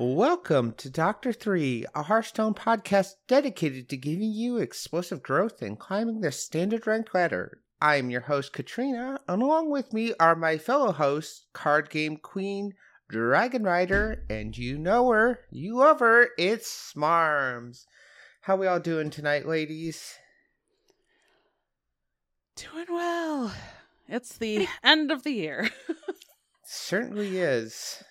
Welcome to Doctor Three, a Hearthstone podcast dedicated to giving you explosive growth and climbing the standard rank ladder. I am your host, Katrina, and along with me are my fellow hosts, Card Game Queen, Dragon Rider, and you know her, you love her, it's Smarms. How we all doing tonight, ladies? Doing well. It's the end of the year. Certainly is.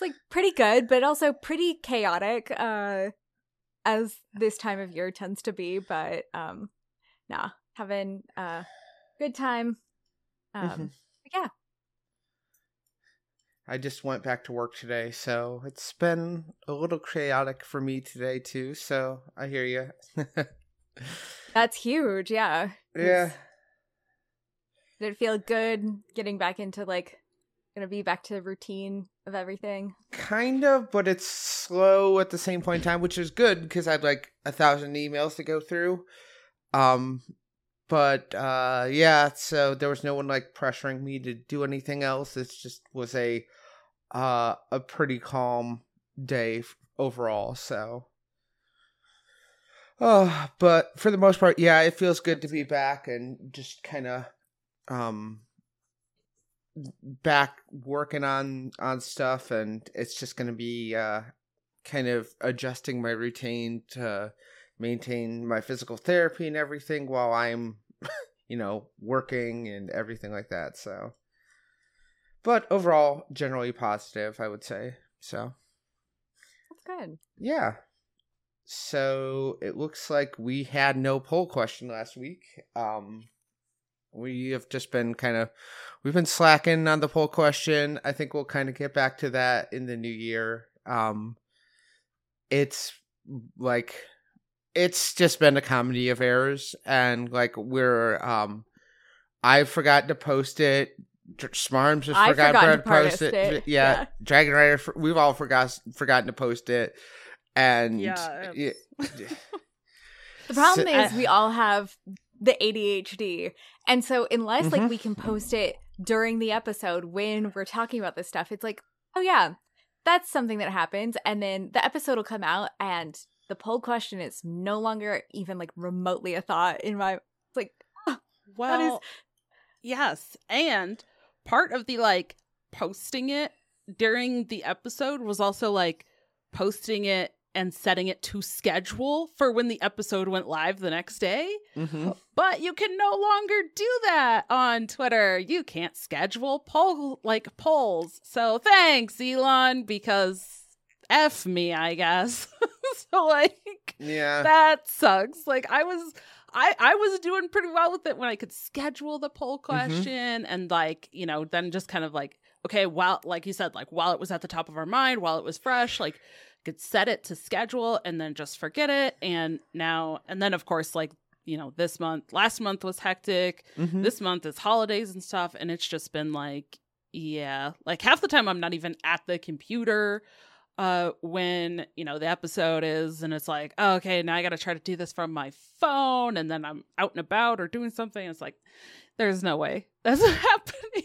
It's like pretty good, but also pretty chaotic, uh, as this time of year tends to be. But um, nah, having a good time. Um, Mhm. yeah, I just went back to work today, so it's been a little chaotic for me today too. So I hear you. that's huge. Yeah, yeah, did it feel good getting back into like gonna be back to the routine of everything? kind of, but it's slow at the same point in time, which is good because I had like a thousand emails to go through. Um, but uh, yeah, so there was no one like pressuring me to do anything else. It just was a uh a pretty calm day overall. So. Oh, but for the most part, yeah, it feels good to be back and just kind of um back working on on stuff and it's just going to be uh kind of adjusting my routine to maintain my physical therapy and everything while I'm you know working and everything like that so but overall generally positive I would say so That's good. yeah. So it looks like we had no poll question last week. Um we have just been kind of we've been slacking on the poll question. I think we'll kind of get back to that in the new year. Um it's like it's just been a comedy of errors and like we're um I forgot to post it. Dr- Smarms just I forgot, forgot to to post post it. it. Yeah, Yeah. Dragon Rider. We've all forgot forgotten to post it, and Yeah, yeah, The problem So- is we all have the ADHD. And so unless Mhm. like we can post it during the episode when we're talking about this stuff, it's like, oh yeah, that's something that happens and then the episode will come out and the poll question is no longer even like remotely a thought in my it's like well, is- yes. And part of the like posting it during the episode was also like posting it and setting it to schedule for when the episode went live the next day. Mhm. But you can no longer do that on Twitter. You can't schedule poll like polls. So thanks, Elon, because F me, I guess. so like yeah, that sucks. Like I was I I was doing pretty well with it when I could schedule the poll Mm-hmm. question and like, you know, then just kind of like okay, while like you said like while it was at the top of our mind, while it was fresh, like could set it to schedule and then just forget it and now and then of course like, you know, this month, last month was hectic. Mhm. This month is holidays and stuff and it's just been like yeah, like half the time I'm not even at the computer uh when you know the episode is and it's like oh, okay now i gotta try to do this from my phone and then i'm out and about or doing something it's like there's no way that's happening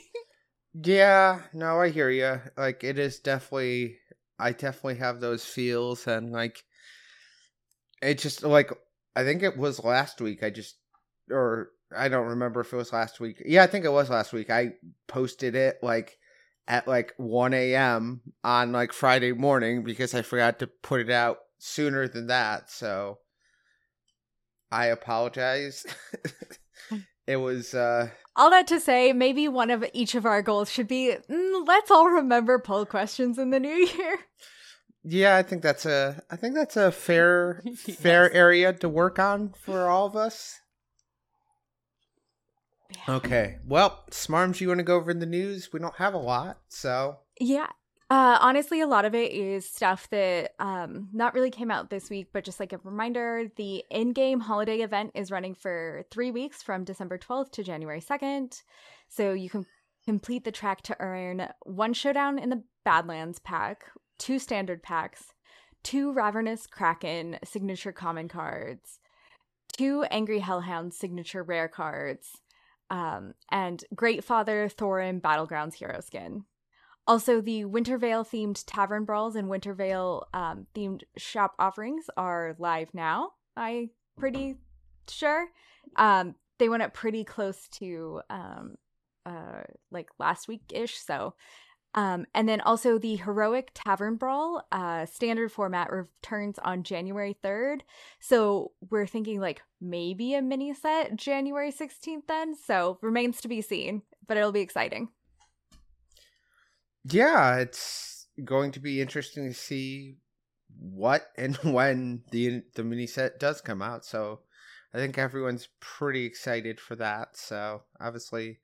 yeah. No, I hear you. Like it is definitely. I definitely have those feels, and like it just like I think it was last week. I just or I don't remember if it was last week. Yeah, I think it was last week. I posted it like at like 1 a.m. on like Friday morning because I forgot to put it out sooner than that. So I apologize. it was uh all that to say, maybe one of each of our goals should be mm, let's all remember poll questions in the new year. yeah, I think that's a I think that's a fair fair area to work on for all of us. Okay. Well, Smarms, you want to go over in the news? We don't have a lot, so Yeah. Uh, honestly, a lot of it is stuff that um, not really came out this week, but just like a reminder the in game holiday event is running for three weeks from December 12th to January 2nd. So you can complete the track to earn one showdown in the Badlands pack, two standard packs, two Ravenous Kraken signature common cards, two Angry Hellhound signature rare cards, um, and Great Father Thorim Battlegrounds hero skin. Also, the Winter Veil themed tavern brawls and Winter Veil um, themed shop offerings are live now. I pretty sure. Um, they went up pretty close to um, uh, like last week ish. So, um, and then also the heroic tavern brawl uh, standard format returns on January third. So we're thinking like maybe a mini set January sixteenth. Then, so remains to be seen, but it'll be exciting. Yeah, it's going to be interesting to see what and when the the mini set does come out. So I think everyone's pretty excited for that. So obviously,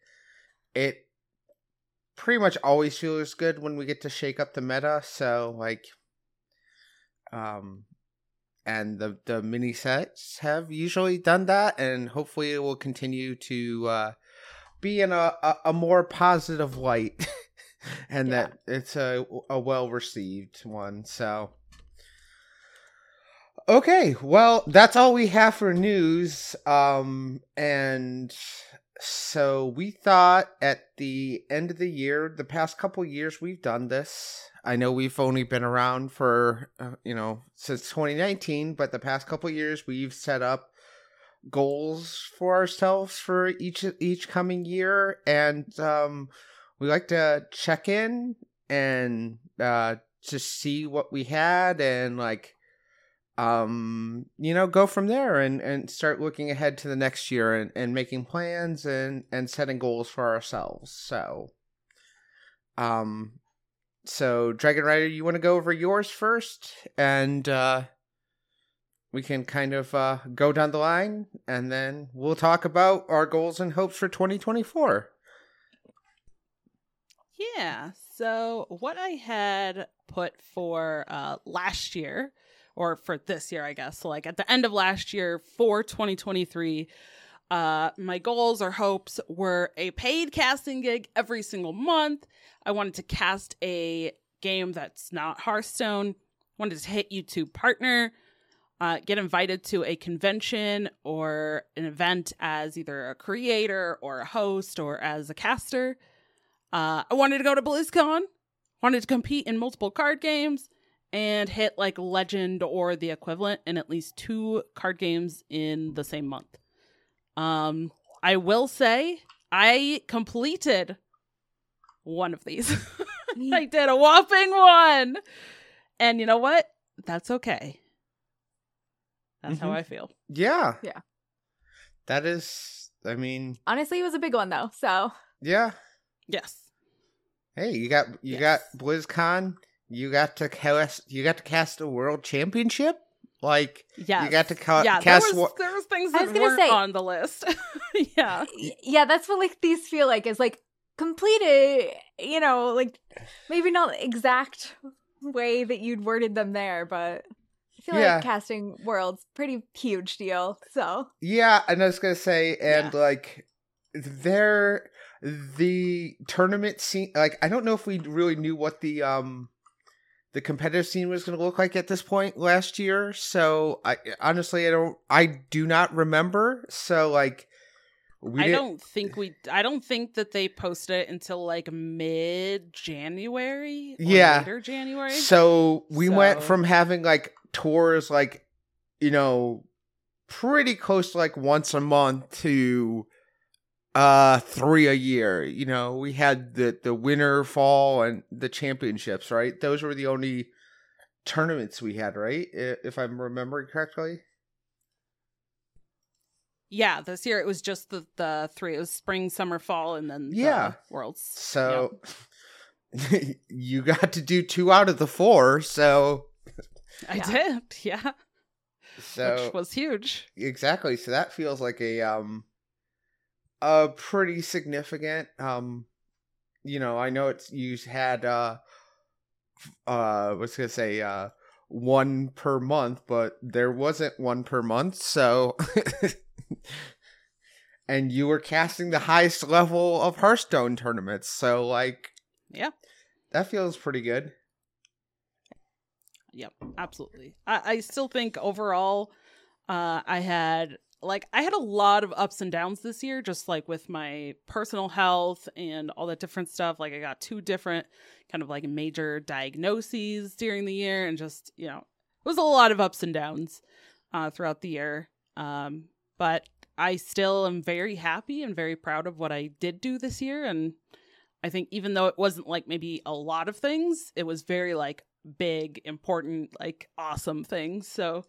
it pretty much always feels good when we get to shake up the meta. So like, um, and the the mini sets have usually done that, and hopefully it will continue to uh, be in a, a, a more positive light, and Yeah. that it's a a well received one. So. Okay, well, that's all we have for news. Um, and so we thought at the end of the year, the past couple years, we've done this. I know we've only been around for, uh, you know, since 2019, but the past couple years, we've set up goals for ourselves for each each coming year, and um, we like to check in and uh, just see what we had and like um you know go from there and and start looking ahead to the next year and and making plans and and setting goals for ourselves. So um so dragon rider you want to go over yours first? And uh we can kind of uh go down the line and then we'll talk about our goals and hopes for 2024 Yeah. So what I had put for uh last year or for this year, I guess. So like at the end of last year for 2023, uh my goals or hopes were a paid casting gig every single month. I wanted to cast a game that's not Hearthstone. Wanted to hit YouTube partner. Uh, get invited to a convention or an event as either a creator or a host or as a caster. Uh, I wanted to go to BlizzCon, wanted to compete in multiple card games, and hit like Legend or the equivalent in at least two card games in the same month. Um, I will say I completed one of these. I did a whopping one. And you know what? That's okay. That's how Mhm. I feel. yeah Yeah. that is i mean Honestly, it was a big one though. So yeah Yes. Hey, you got you Yes. got BlizzCon. You got to cast. You got to cast a world championship. Like Yes. you got to ca- yeah, cast. there was, there was things I was gonna say- on the list. yeah. yeah, that's what like these feel like is like completed. Eh, you know, like maybe not the exact way that you'd worded them there, but I feel Yeah. like casting worlds pretty huge deal. So Yeah, and I was gonna say, and like, there, the tournament scene. Like, I don't know if we really knew what the um, the competitive scene was gonna look like at this point last year. So I honestly, I don't. I do not remember. So like, we I didn't- don't think we I don't think that they posted it until like mid January. Yeah. Later January. So we went from having like tours like you know pretty close to like once a month to uh three a year. You know, we had the the winter, fall and the championships, right? Those were the only tournaments we had, right? If I'm remembering correctly. yeah, this year it was just the the three. It was spring, summer, fall, and then the Yeah. worlds. So you got to do two out of the four, so I Yeah. did. Yeah. so which was huge. exactly so that feels like a um a pretty significant um you know i know it's you had uh uh what's gonna say uh one per month but there wasn't one per month so and you were casting the highest level of hearthstone tournaments so like Yeah. that feels pretty good Yep, absolutely. I, I still think overall, uh, I had like I had a lot of ups and downs this year, just like with my personal health and all that different stuff. Like I got two different kind of like major diagnoses during the year, and just you know, it was a lot of ups and downs uh, throughout the year. Um, but I still am very happy and very proud of what I did do this year, and I think even though it wasn't like maybe a lot of things, it was very like big, important, like awesome things. So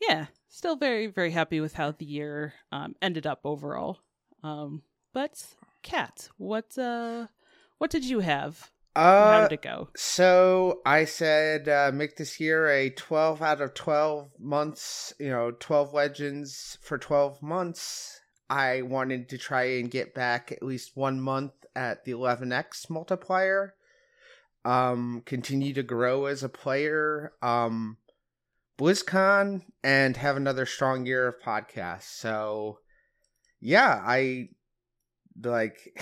yeah, still very, very happy with how the year um, ended up overall. Um, but Kat, what uh, what did you have? Uh, how did it go? So I said uh, make this year a 12 out of 12 months, you know, 12 legends for 12 months. I wanted to try and get back at least one month at the 11x multiplier. Um, continue to grow as a player. Um, BlizzCon and have another strong year of podcasts. So, yeah, I like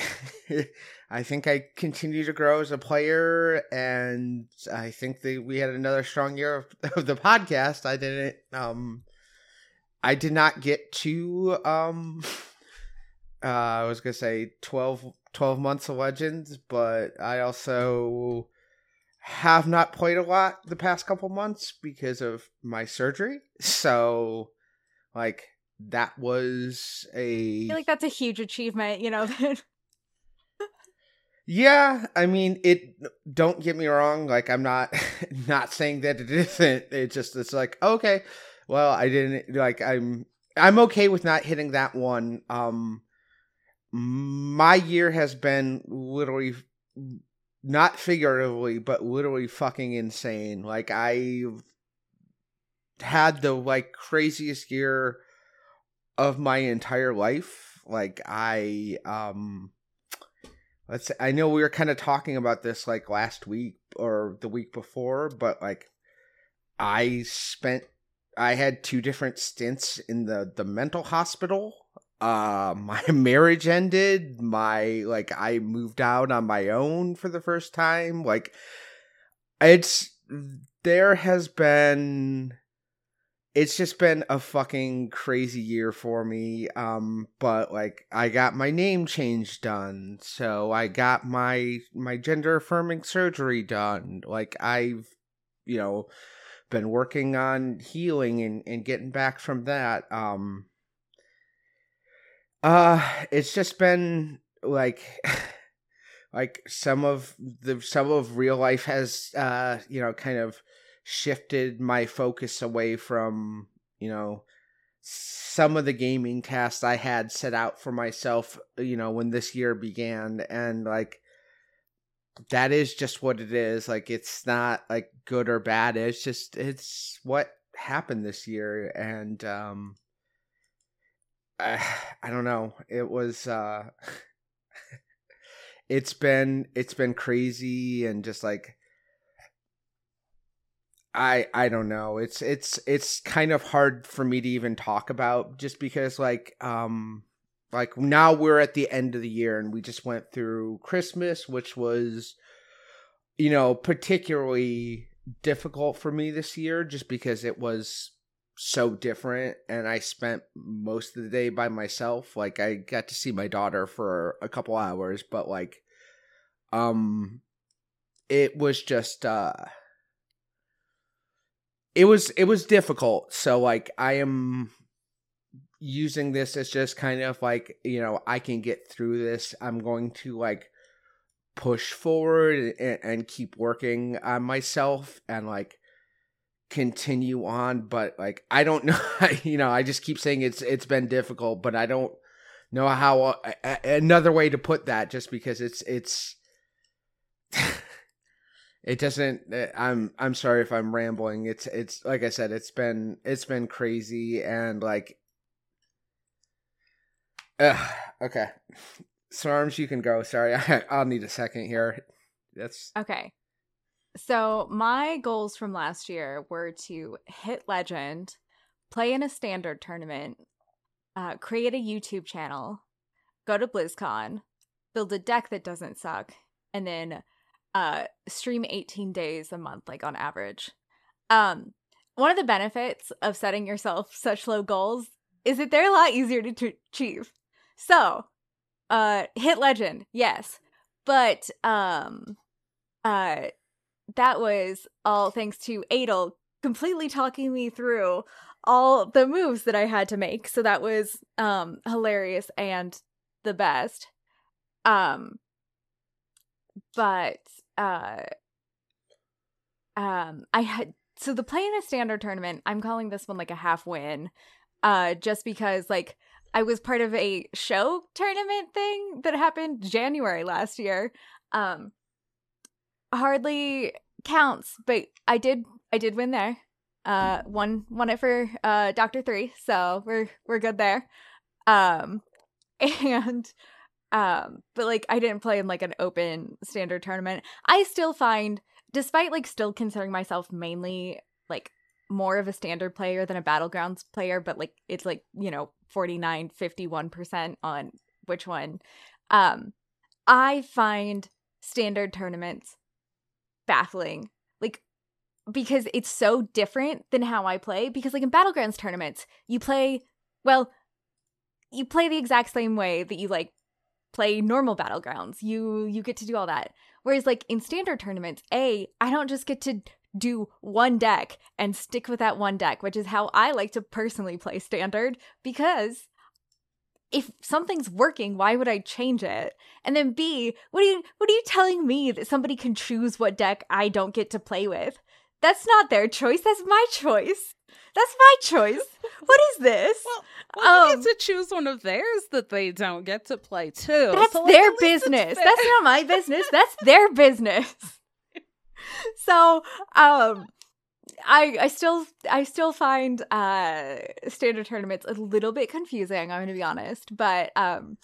I think I continue to grow as a player and I think that we had another strong year of, of the podcast. I didn't um I did not get to um uh I was going to say 12 12 months of legends, but I also have not played a lot the past couple months because of my surgery. So, like, that was a. I feel like that's a huge achievement, you know. yeah, I mean, it. Don't get me wrong. Like, I'm not not saying that it isn't. It just it's like okay, well, I didn't like. I'm I'm okay with not hitting that one. Um, my year has been literally not figuratively, but literally fucking insane. Like I had the like craziest year of my entire life. Like I um let's say, I know we were kind of talking about this like last week or the week before, but like I spent I had two different stints in the the mental hospital uh my marriage ended my like i moved out on my own for the first time like it's there has been it's just been a fucking crazy year for me um but like i got my name change done so i got my my gender affirming surgery done like i've you know been working on healing and and getting back from that um uh, it's just been like like some of the some of real life has uh, you know, kind of shifted my focus away from, you know, some of the gaming tasks I had set out for myself, you know, when this year began and like that is just what it is. Like it's not like good or bad. It's just it's what happened this year and um I, I don't know. It was uh it's been it's been crazy and just like I I don't know. It's it's it's kind of hard for me to even talk about just because like um like now we're at the end of the year and we just went through Christmas which was you know particularly difficult for me this year just because it was so different and I spent most of the day by myself. Like I got to see my daughter for a couple hours, but like um it was just uh it was it was difficult. So like I am using this as just kind of like, you know, I can get through this. I'm going to like push forward and, and keep working on myself and like continue on but like i don't know you know i just keep saying it's it's been difficult but i don't know how uh, another way to put that just because it's it's it doesn't uh, i'm i'm sorry if i'm rambling. It's it's like i said it's been it's been crazy and like uh, okay. Smarms, you can go. Sorry I, i'll need a second here. That's okay so, my goals from last year were to hit legend, play in a standard tournament, uh, create a YouTube channel, go to BlizzCon, build a deck that doesn't suck, and then uh, stream 18 days a month, like on average. Um, one of the benefits of setting yourself such low goals is that they're a lot easier to t- achieve. So, uh, hit legend, yes, but um, uh, that was all thanks to Adel completely talking me through all the moves that I had to make. So that was um hilarious and the best. Um but uh um I had so the play in a standard tournament, I'm calling this one like a half win. Uh just because like I was part of a show tournament thing that happened January last year. Um hardly counts, but I did I did win there. Uh won won it for uh Doctor 3, so we're we're good there. Um and um but like I didn't play in like an open standard tournament. I still find despite like still considering myself mainly like more of a standard player than a battlegrounds player, but like it's like, you know, 49 51% on which one. Um I find standard tournaments baffling. Like because it's so different than how I play because like in battlegrounds tournaments, you play well, you play the exact same way that you like play normal battlegrounds. You you get to do all that. Whereas like in standard tournaments, A, I don't just get to do one deck and stick with that one deck, which is how I like to personally play standard because if something's working, why would I change it? And then B, what are you what are you telling me that somebody can choose what deck I don't get to play with? That's not their choice, that's my choice. That's my choice. What is this? Well, well you Um, get to choose one of theirs that they don't get to play too. That's So, their at least it's business. That's not my business. That's their business. so, um I I still I still find uh standard tournaments a little bit confusing, I'm to be honest, but um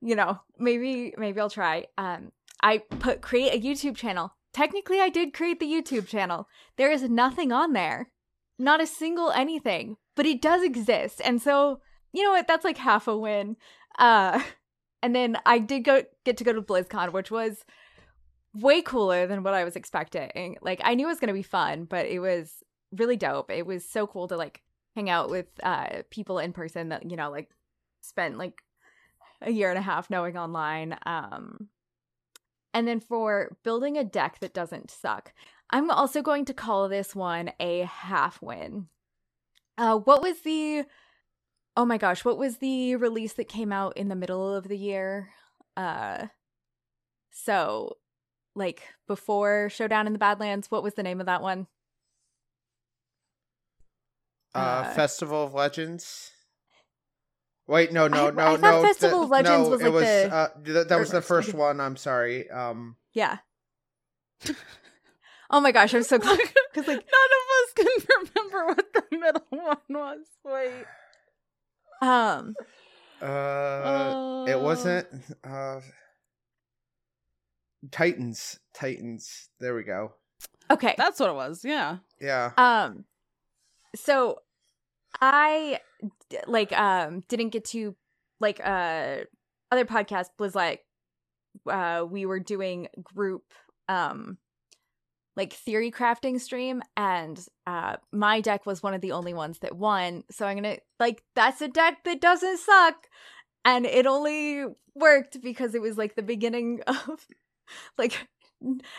you know, maybe maybe I'll try. Um I put create a YouTube channel. Technically I did create the YouTube channel. There is nothing on there. Not a single anything, but it does exist. And so, you know what? That's like half a win. Uh and then I did go get to go to BlizzCon, which was way cooler than what I was expecting. Like I knew it was gonna be fun, but it was really dope. It was so cool to like hang out with uh people in person that, you know, like spent like a year and a half knowing online. Um and then for building a deck that doesn't suck, I'm also going to call this one a half win. Uh what was the Oh my gosh, what was the release that came out in the middle of the year? Uh so like before Showdown in the Badlands, what was the name of that one? Uh, Uh, Festival of Legends. Wait, no, no, I- no, I thought no. Festival th- of Legends no, was it like was, the- Uh, th- that was the first okay. one. I'm sorry. Um, Yeah. oh my gosh, I'm so glad because like none of us can remember what the middle one was. Wait. um uh, it wasn't. Uh, Titans. Titans. There we go. okay. That's what it was. Yeah. Yeah. Um so I like um didn't get to like uh other podcast was like uh we were doing group um like theory crafting stream and uh my deck was one of the only ones that won so i'm gonna like that's a deck that doesn't suck and it only worked because it was like the beginning of like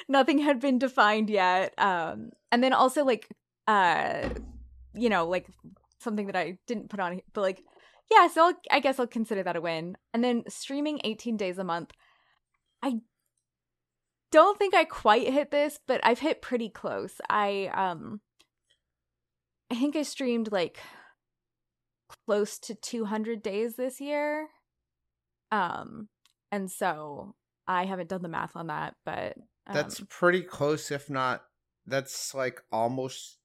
nothing had been defined yet um and then also like uh you know like something that i didn't put on but like yeah so I'll, i guess i'll consider that a win and then streaming 18 days a month i don't think i quite hit this but i've hit pretty close. I um i think i streamed like close to 200 days this year um and so i haven't done the math on that but um, That's pretty close, if not. That's like almost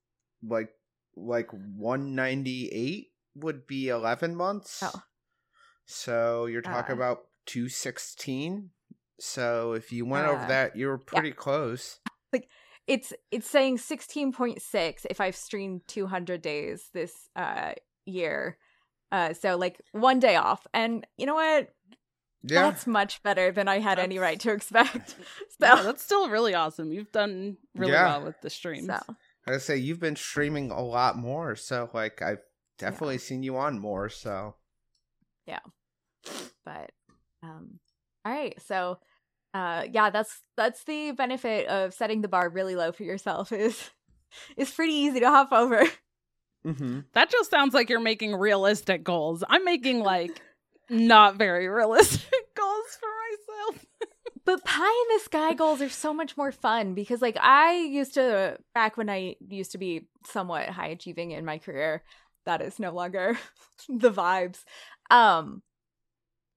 like like 198 would be 11 months. Oh. So you're talking Uh. about 216. So if you went over Uh, that, you were pretty close. Like it's it's saying 16.6 if i've streamed 200 days this uh year uh so like one day off and you know what Yeah. that's much better than i had any right to expect Yeah, so that's still really awesome. You've done really Yeah. well with the streams. I say you've been streaming a lot more, so like I've definitely seen you on more. So Yeah. but um all right so uh yeah that's that's the benefit of setting the bar really low for yourself is it's pretty easy to hop over mm-hmm. That just sounds like you're making realistic goals. I'm making like not very realistic goals for myself. but pie in the sky goals are so much more fun because like i used to back when i used to be somewhat high achieving in my career that is no longer the vibes. Um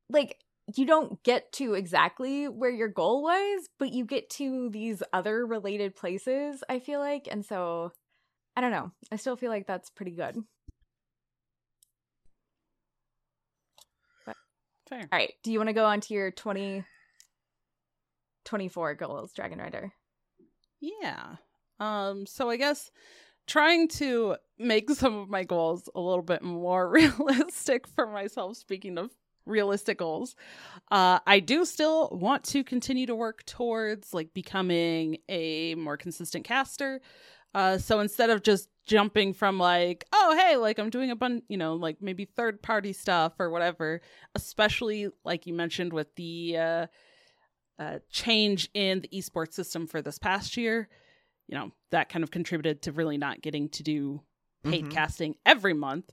like you don't get to exactly where your goal was but you get to these other related places i feel like. And so i don't know. I still feel like that's pretty good Fair. all right do you want to go on to your 20 24 goals dragon rider Yeah. Um so I guess trying to make some of my goals a little bit more realistic for myself speaking of realistic goals. Uh I do still want to continue to work towards like becoming a more consistent caster. Uh so instead of just jumping from like oh hey like I'm doing a bunch you know like maybe third party stuff or whatever, especially like you mentioned with the uh uh, change in the esports system for this past year, you know, that kind of contributed to really not getting to do paid Mhm. casting every month.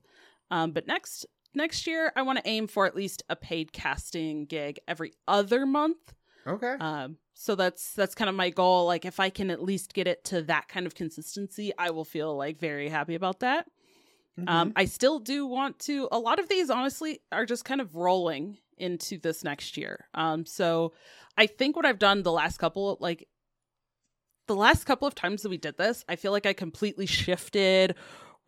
Um, but next next year, I want to aim for at least a paid casting gig every other month. Okay. Um, so that's that's kind of my goal. Like, if I can at least get it to that kind of consistency, I will feel like very happy about that. Um, Mhm. I still do want to. A lot of these, honestly, are just kind of rolling into this next year. Um, so I think what I've done the last couple, like the last couple of times that we did this, I feel like I completely shifted,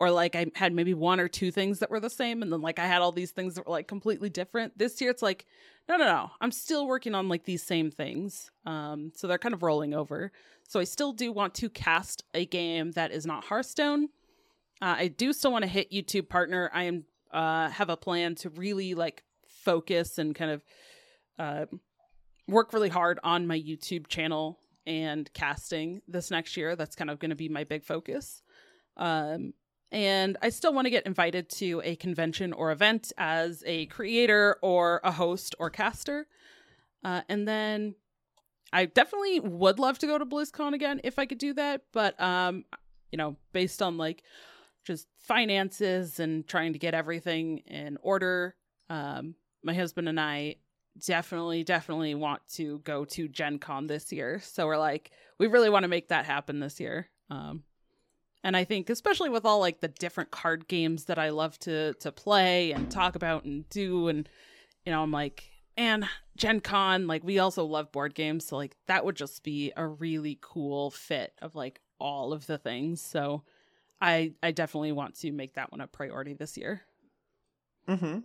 or like I had maybe one or two things that were the same, and then like I had all these things that were like completely different. This year, it's like, no, no, no, I'm still working on like these same things. Um, so they're kind of rolling over. So I still do want to cast a game that is not Hearthstone. Uh, I do still want to hit YouTube partner. I am uh, have a plan to really like focus and kind of uh, work really hard on my YouTube channel and casting this next year. That's kind of going to be my big focus. Um, and I still want to get invited to a convention or event as a creator or a host or caster. Uh, and then I definitely would love to go to BlizzCon again if I could do that. But, um, you know, based on like just finances and trying to get everything in order, um, my husband and I definitely, definitely want to go to Gen Con this year. So we're like, we really want to make that happen this year. Um, and I think, especially with all like the different card games that I love to to play and talk about and do, and you know, I'm like, and Gen Con, like we also love board games, so like that would just be a really cool fit of like all of the things. So I I definitely want to make that one a priority this year. Mm-hmm.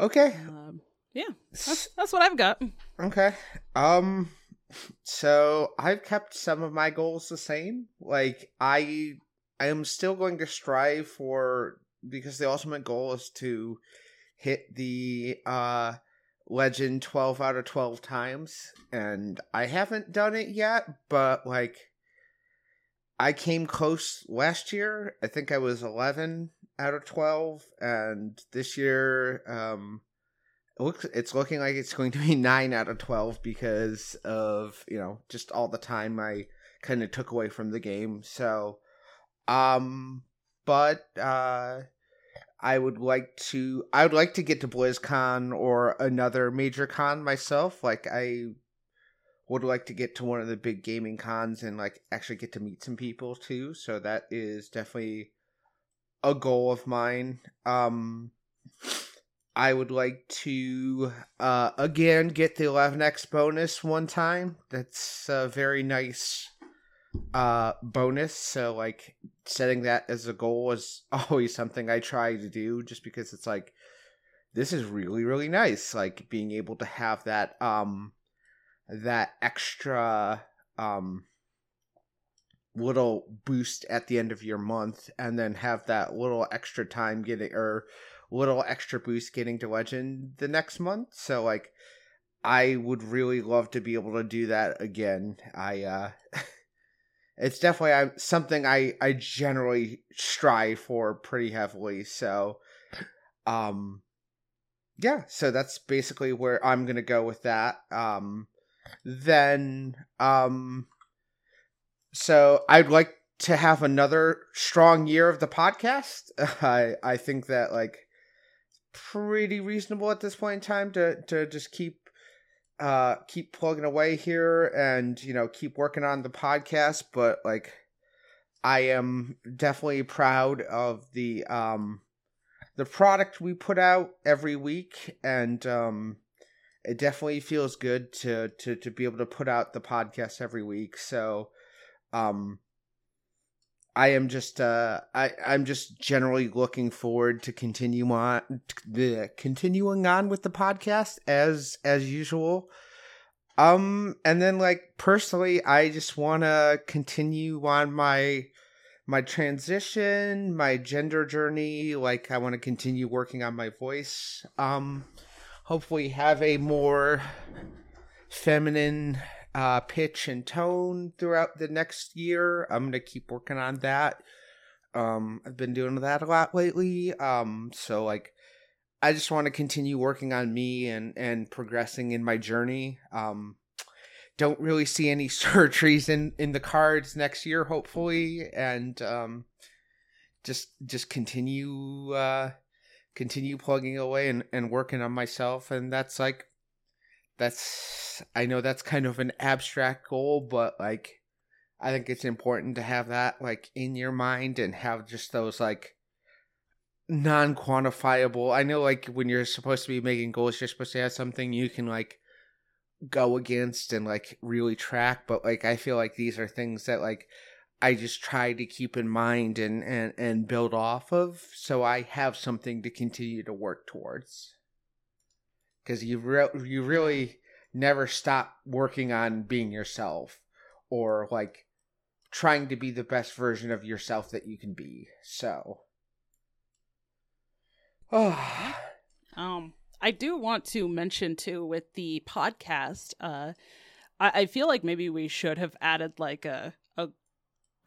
Okay. Um, yeah, that's that's what I've got. Okay. Um so I've kept some of my goals the same. Like I I am still going to strive for because the ultimate goal is to hit the uh legend 12 out of 12 times and I haven't done it yet, but like I came close last year. I think I was 11 out of 12 and this year um it looks it's looking like it's going to be 9 out of 12 because of you know just all the time i kind of took away from the game. So um but uh i would like to i would like to get to blizzcon or another major con myself. Like i would like to get to one of the big gaming cons and like actually get to meet some people too. So that is definitely a goal of mine. Um I would like to uh, again get the 11x bonus one time. That's a very nice uh, bonus. So like setting that as a goal is always something I try to do, just because it's like this is really really nice. Like being able to have that um that extra um little boost at the end of your month, and then have that little extra time getting or little extra boost getting to legend the next month. So like I would really love to be able to do that again. I uh it's definitely something I I generally strive for pretty heavily. So, um, yeah. So that's basically where I'm gonna go with that. Um, then um, so I'd like to have another strong year of the podcast. I I think that like pretty reasonable at this point in time to to just keep uh keep plugging away here and you know keep working on the podcast. But like i am definitely proud of the um the product we put out every week. And um it definitely feels good to to to be able to put out the podcast every week. So um I am just uh I I'm just generally looking forward to continue on the continuing on with the podcast as as usual. Um and then like personally I just want to continue on my my transition, my gender journey, like I want to continue working on my voice. Um hopefully have a more feminine uh, pitch and tone throughout the next year. I'm gonna keep working on that. Um, I've been doing that a lot lately. Um, so like, I just want to continue working on me and and progressing in my journey. Um, don't really see any surgeries in in the cards next year, hopefully, and um, just just continue uh continue plugging away and and working on myself, and that's like that's I know that's kind of an abstract goal, but like I think it's important to have that like in your mind and have just those like non quantifiable. I know like when you're supposed to be making goals, you're supposed to have something you can like go against and like really track, but like I feel like these are things that like I just try to keep in mind and and and build off of so I have something to continue to work towards because you re- you really never stop working on being yourself or like trying to be the best version of yourself that you can be. So, oh. um, I do want to mention too with the podcast. Uh, I, I feel like maybe we should have added like a a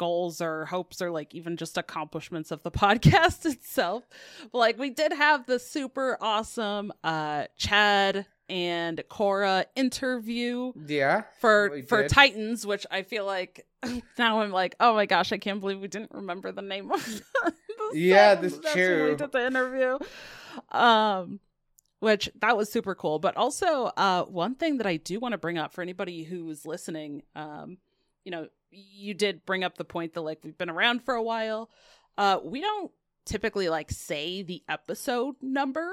goals or hopes or like even just accomplishments of the podcast itself. like we did have the super awesome uh Chad and Cora interview. Yeah. For for did. Titans, which I feel like now I'm like, oh my gosh, I can't believe we didn't remember the name of the Yeah, this true. We did the interview. Um which that was super cool. But also, uh, one thing that I do want to bring up for anybody who's listening, um, you know, you did bring up the point that like we've been around for a while. Uh, we don't typically like say the episode number,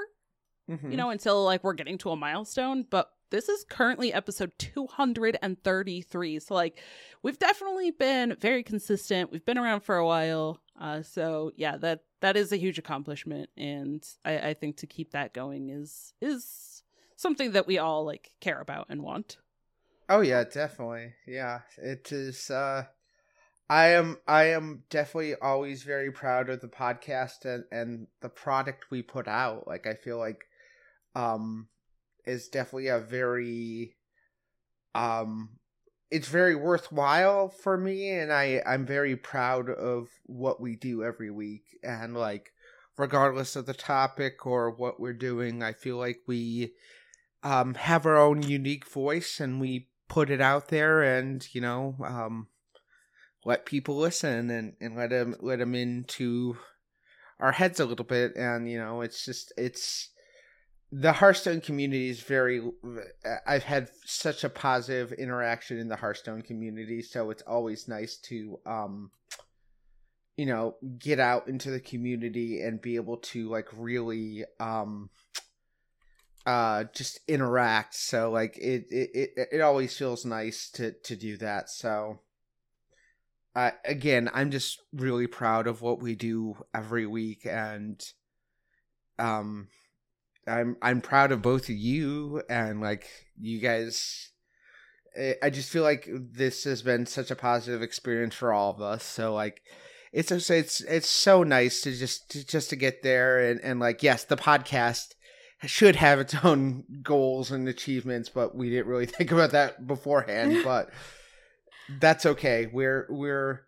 mm-hmm. you know, until like we're getting to a milestone. But this is currently episode 233. So like we've definitely been very consistent. We've been around for a while. Uh, so yeah, that that is a huge accomplishment, and I, I think to keep that going is is something that we all like care about and want. Oh yeah, definitely. Yeah, it is. uh I am. I am definitely always very proud of the podcast and and the product we put out. Like I feel like, um, is definitely a very, um, it's very worthwhile for me, and I I'm very proud of what we do every week. And like, regardless of the topic or what we're doing, I feel like we um have our own unique voice and we put it out there and you know um, let people listen and, and let them let them into our heads a little bit. And you know it's just it's the Hearthstone community is very I've had such a positive interaction in the Hearthstone community. So it's always nice to um you know get out into the community and be able to like really um uh just interact. So like it it it, it always feels nice to to do that. So uh, again i'm just really proud of what we do every week. And um i'm i'm proud of both of you and like you guys. I just feel like this has been such a positive experience for all of us. So like it's it's it's so nice to just to, just to get there. And and like yes the podcast should have its own goals and achievements, but we didn't really think about that beforehand. but that's okay. We're we're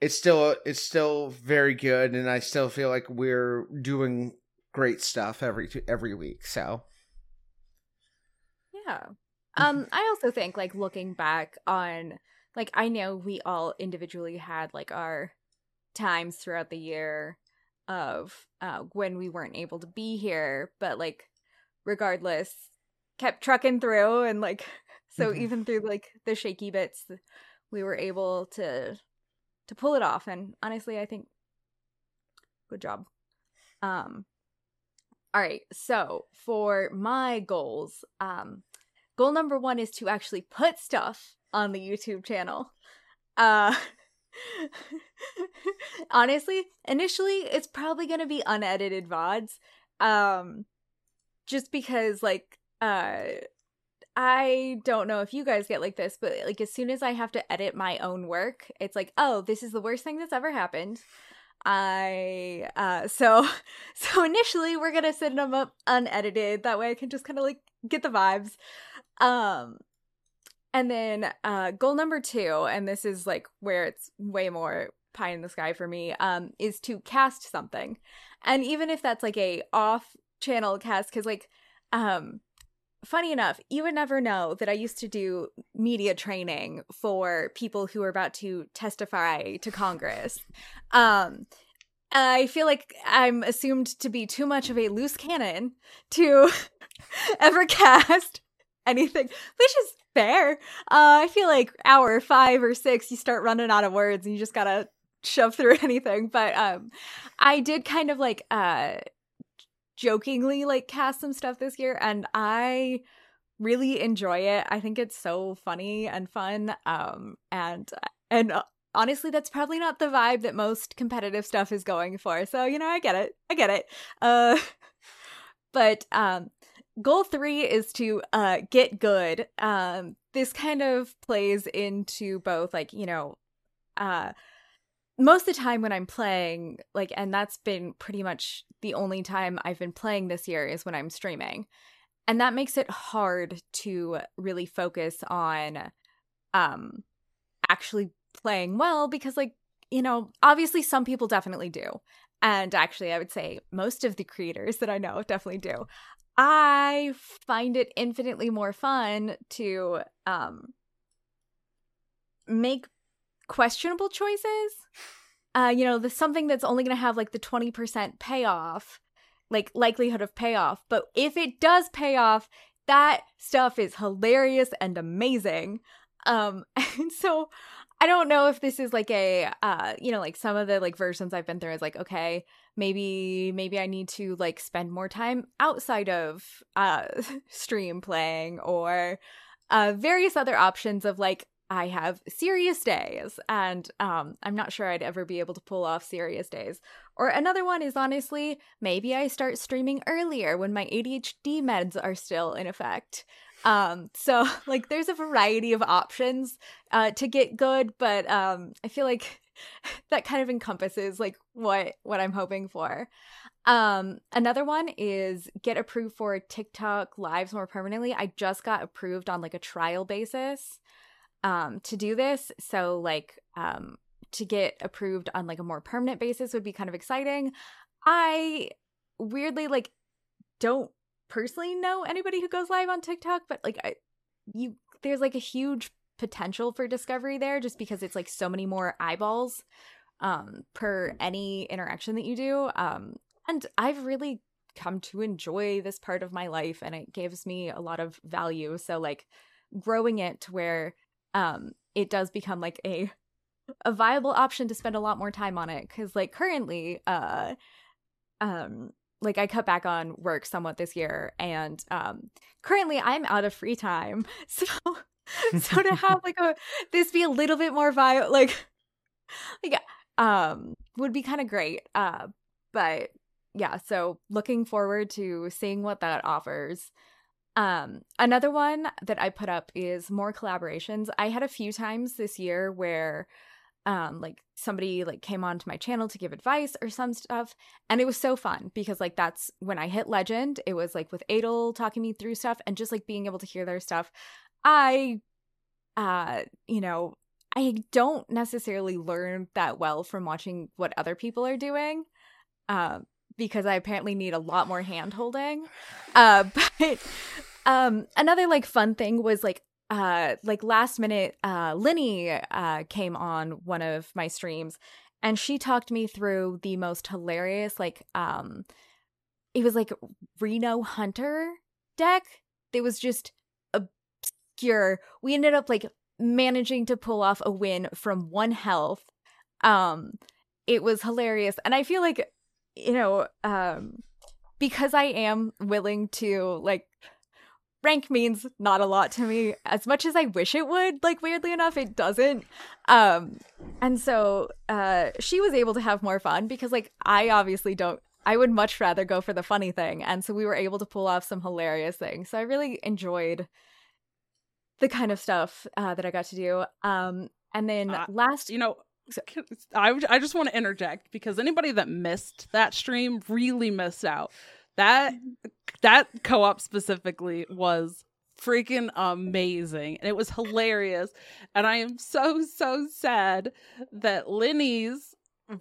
it's still it's still very good, and I still feel like we're doing great stuff every every week. So yeah. Um, I also think like looking back on like I know we all individually had like our times throughout the year of uh when we weren't able to be here, but like regardless, kept trucking through and like so mm-hmm. even through like the shaky bits we were able to to pull it off and honestly I think good job. Um all right, so for my goals, um goal number 1 is to actually put stuff on the YouTube channel. Uh honestly, initially it's probably going to be unedited VODs. Um just because like uh I don't know if you guys get like this, but like as soon as I have to edit my own work, it's like, oh, this is the worst thing that's ever happened. I uh so so initially we're gonna send them up unedited. That way I can just kind of like get the vibes. Um and then uh goal number two, and this is like where it's way more pie in the sky for me, um, is to cast something. And even if that's like a off channel cast, because like um funny enough, you would never know that I used to do media training for people who are about to testify to Congress. Um, I feel like I'm assumed to be too much of a loose cannon to ever cast anything, which is fair. Uh, I feel like hour five or six, you start running out of words and you just gotta shove through anything. But um, I did kind of like uh jokingly like cast some stuff this year and I really enjoy it. I think it's so funny and fun. Um and and uh, honestly that's probably not the vibe that most competitive stuff is going for. So, you know, I get it. I get it. Uh but um goal 3 is to uh get good. Um this kind of plays into both like, you know, uh most of the time when I'm playing, like, and that's been pretty much the only time I've been playing this year is when I'm streaming. And that makes it hard to really focus on um actually playing well because like, you know, obviously some people definitely do. And actually, I would say most of the creators that I know definitely do. I find it infinitely more fun to um make questionable choices. Uh, you know, the something that's only going to have like the 20% payoff, like likelihood of payoff. But if it does pay off, that stuff is hilarious and amazing. Um, and so I don't know if this is like a uh, you know, like some of the like versions I've been through is like, okay, maybe maybe I need to like spend more time outside of uh stream playing or uh various other options of like I have serious days, and um, I'm not sure I'd ever be able to pull off serious days. Or another one is honestly, maybe I start streaming earlier when my ADHD meds are still in effect. Um, so like, there's a variety of options uh, to get good, but um, I feel like that kind of encompasses like what what I'm hoping for. Um, another one is get approved for TikTok lives more permanently. I just got approved on like a trial basis um, to do this. So, like, um, to get approved on like a more permanent basis would be kind of exciting. I weirdly like don't personally know anybody who goes live on TikTok, but like I, you, there's like a huge potential for discovery there just because it's like so many more eyeballs um per any interaction that you do um and i've really come to enjoy this part of my life and it gives me a lot of value so like growing it to where um it does become like a a viable option to spend a lot more time on it cuz like currently uh um like I cut back on work somewhat this year and um currently I'm out of free time. So so to have like a this be a little bit more viable like like um would be kind of great. Uh but yeah, so looking forward to seeing what that offers. Um, another one that I put up is more collaborations. I had a few times this year where um like somebody like came onto my channel to give advice or some stuff and it was so fun because like that's when I hit legend it was like with Adel talking me through stuff and just like being able to hear their stuff I uh, you know, I don't necessarily learn that well from watching what other people are doing. Um, because I apparently need a lot more hand holding. Uh, but um, another like fun thing was like uh like last minute uh Linny uh came on one of my streams and she talked me through the most hilarious like um it was like Reno Hunter deck. It was just obscure. We ended up like managing to pull off a win from one health. Um it was hilarious and I feel like you know um because I am willing to like rank means not a lot to me as much as I wish it would. Like weirdly enough, it doesn't. Um, and so uh, she was able to have more fun because like I obviously don't. I would much rather go for the funny thing, and so we were able to pull off some hilarious things. So I really enjoyed the kind of stuff uh, that I got to do. Um, and then Uh, last, You know, I, I just want to interject because anybody that missed that stream really missed out. That that co-op specifically was freaking amazing and it was hilarious and i am so so sad that Linny's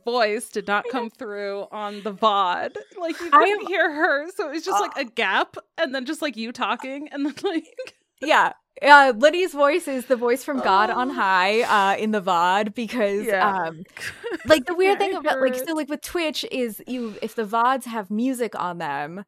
voice did not come through on the vod like you couldn't hear her so it was just uh, like a gap and then just like you talking and then like yeah. Uh, Liddy's voice is the voice from God on Oh. High uh, in the VOD because Yeah. um, like the weird thing about like so like with Twitch is you if the VODs have music on them,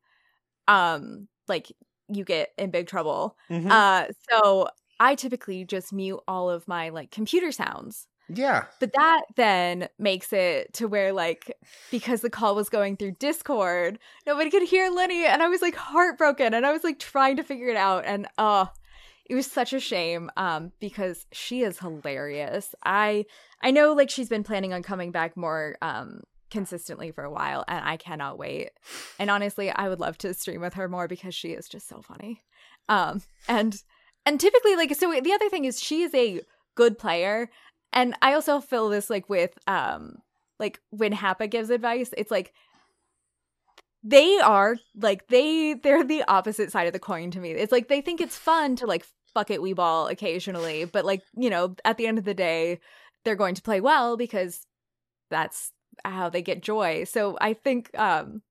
um, like you get in big trouble. Mhm. Uh, so I typically just mute all of my like computer sounds. yeah. But that then makes it to where like because the call was going through Discord, nobody could hear Lenny and I was like heartbroken and I was like trying to figure it out and uh it was such a shame um because she is hilarious. I I know like she's been planning on coming back more um consistently for a while and I cannot wait. And honestly, I would love to stream with her more because she is just so funny. Um and and typically like so the other thing is she is a good player and I also feel this like with um like when Happa gives advice, it's like they are like they they're the opposite side of the coin to me. It's like they think it's fun to like fuck it we ball occasionally, but like, you know, at the end of the day, they're going to play well because that's how they get joy. So I think um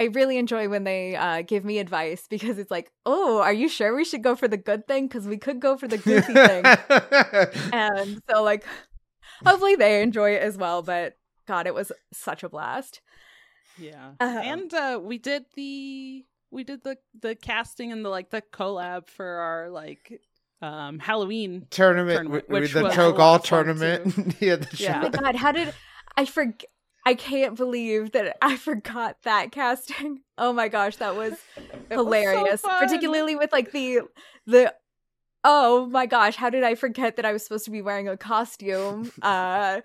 I really enjoy when they uh, give me advice because it's like, oh, are you sure we should go for the good thing? Because we could go for the goofy thing and so like hopefully they enjoy it as well but god it was such a blast Yeah. Um, and uh we did the we did the the casting and the like the collab for our like um Halloween. tournament, Tournament, with, which the was a choke all tournament. yeah, the Yeah. oh my god how did i forget i can't believe that i forgot that casting oh my gosh that was It was so hilarious particularly with like the the oh my gosh how did i forget that i was supposed to be wearing a costume uh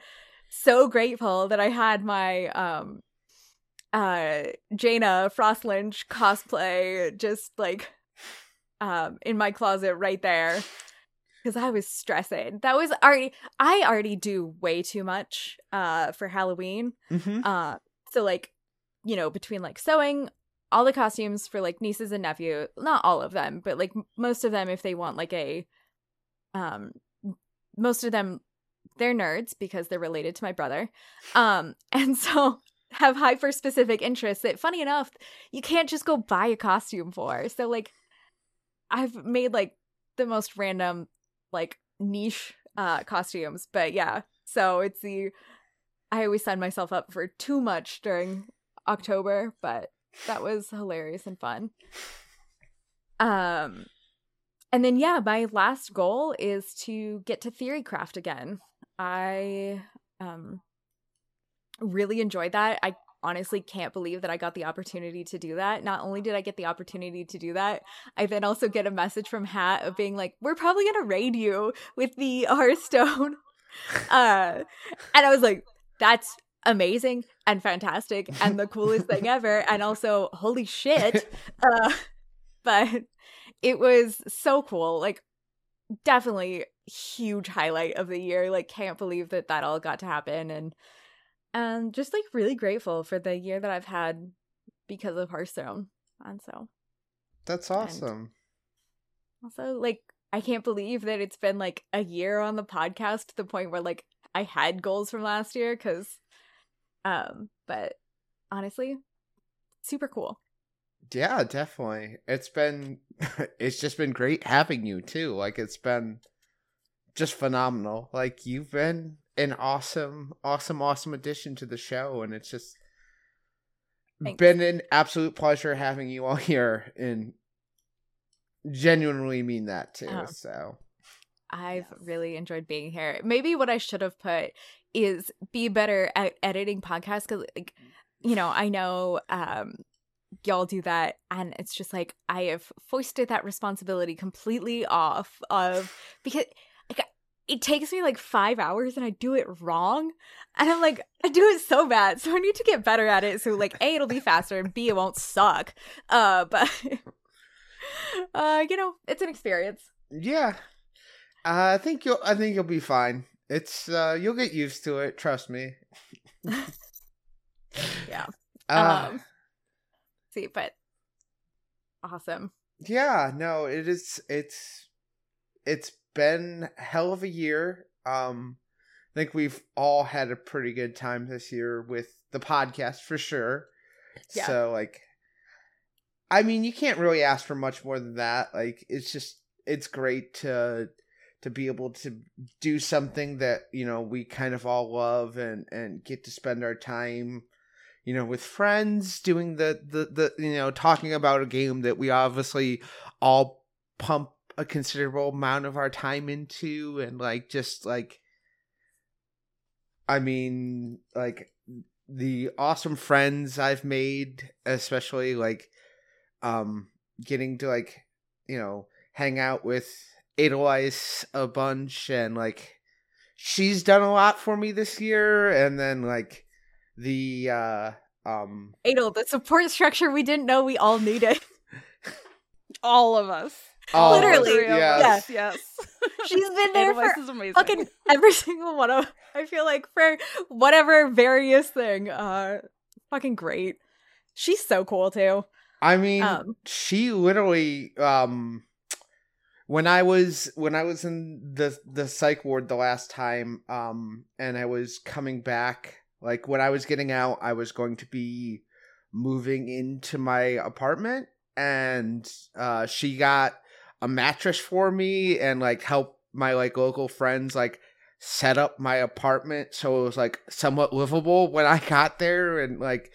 so grateful that i had my um uh Jaina Frost Lich cosplay just like um in my closet right there because I was stressing. That was already I already do way too much uh for Halloween. Mhm. Uh so like you know between like sewing all the costumes for like nieces and nephew, not all of them, but like most of them if they want like a um most of them they're nerds because they're related to my brother. Um and so have hyper specific interests that funny enough you can't just go buy a costume for. So like I've made like the most random like niche uh costumes, but yeah. So it's the I always sign myself up for too much during October, but that was hilarious and fun. Um and then yeah, my last goal is to get to Theorycraft again. I um really enjoyed that. I honestly can't believe that I got the opportunity to do that. Not only did I get the opportunity to do that, I then also get a message from Hat of being like, "We're probably gonna raid you with the Hearthstone," uh, and I was like, "That's amazing and fantastic and the coolest thing ever," and also, holy shit! Uh, but it was so cool. Like, definitely huge highlight of the year. Like, can't believe that that all got to happen and and just like really grateful for the year that I've had because of Hearthstone. And so That's awesome. also like I I can't believe that it's been like a year on the podcast to the point where like I had goals from last year because um but honestly super cool. Yeah, definitely. It's been it's just been great having you too. Like it's been just phenomenal. Like you've been an awesome, awesome, awesome addition to the show and it's just Thanks. been an absolute pleasure having you all here and genuinely mean that too. Oh. So I've Yes. really enjoyed being here. Maybe what I should have put is be better at editing podcasts cuz like you know, I know um y'all do that and it's just like I have foisted that responsibility completely off of because it takes me like 5 hours and I do it wrong and I'm like I do it so bad so I need to get better at it so like A it'll be faster and B it won't suck. Uh but uh you know, it's an experience. yeah. Uh, I think you'll I think you'll be fine. It's uh you'll get used to it, trust me. Yeah. Uh, um see but awesome Yeah, no, it is it's it's been a hell of a year. Um I think we've all had a pretty good time this year with the podcast for sure. Yeah. So like I mean, you can't really ask for much more than that. Like it's just it's great to to be able to do something that, you know, we kind of all love and and get to spend our time you know, with friends, doing the, the, the, you know, talking about a game that we obviously all pump a considerable amount of our time into and like just like I mean, like the awesome friends I've made, especially like um getting to like, you know, hang out with Edelweiss a bunch and like she's done a lot for me this year and then like the uh um Adel, the support structure we didn't know we all needed. All of us. All of us, Literally, Three yes. us, yes. She's been there for is amazing. fucking every single one of I feel like for whatever various thing. Uh fucking great. She's so cool too. I mean, Um, she literally um when I was when I was in the the psych ward the last time um and I was coming back like when I was getting out I was going to be moving into my apartment and uh she got a mattress for me and like help my like local friends like set up my apartment so it was like somewhat livable when I got there and like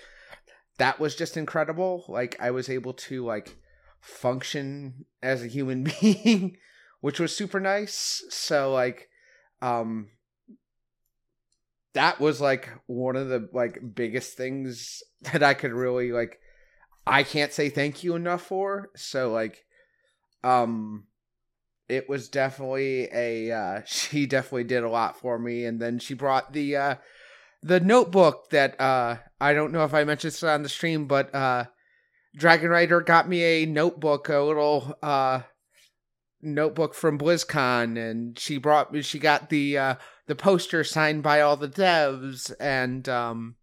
that was just incredible. Like I was able to like function as a human being, which was super nice. So like um that was like one of the like biggest things that I could really like I can't say thank you enough for. So like um it was definitely a uh she definitely did a lot for me. And then she brought the uh the notebook that uh I don't know if I mentioned this on the stream, but uh Dragon Rider got me a notebook, a little uh notebook from BlizzCon, and she brought me she got the uh the poster signed by all the devs. And um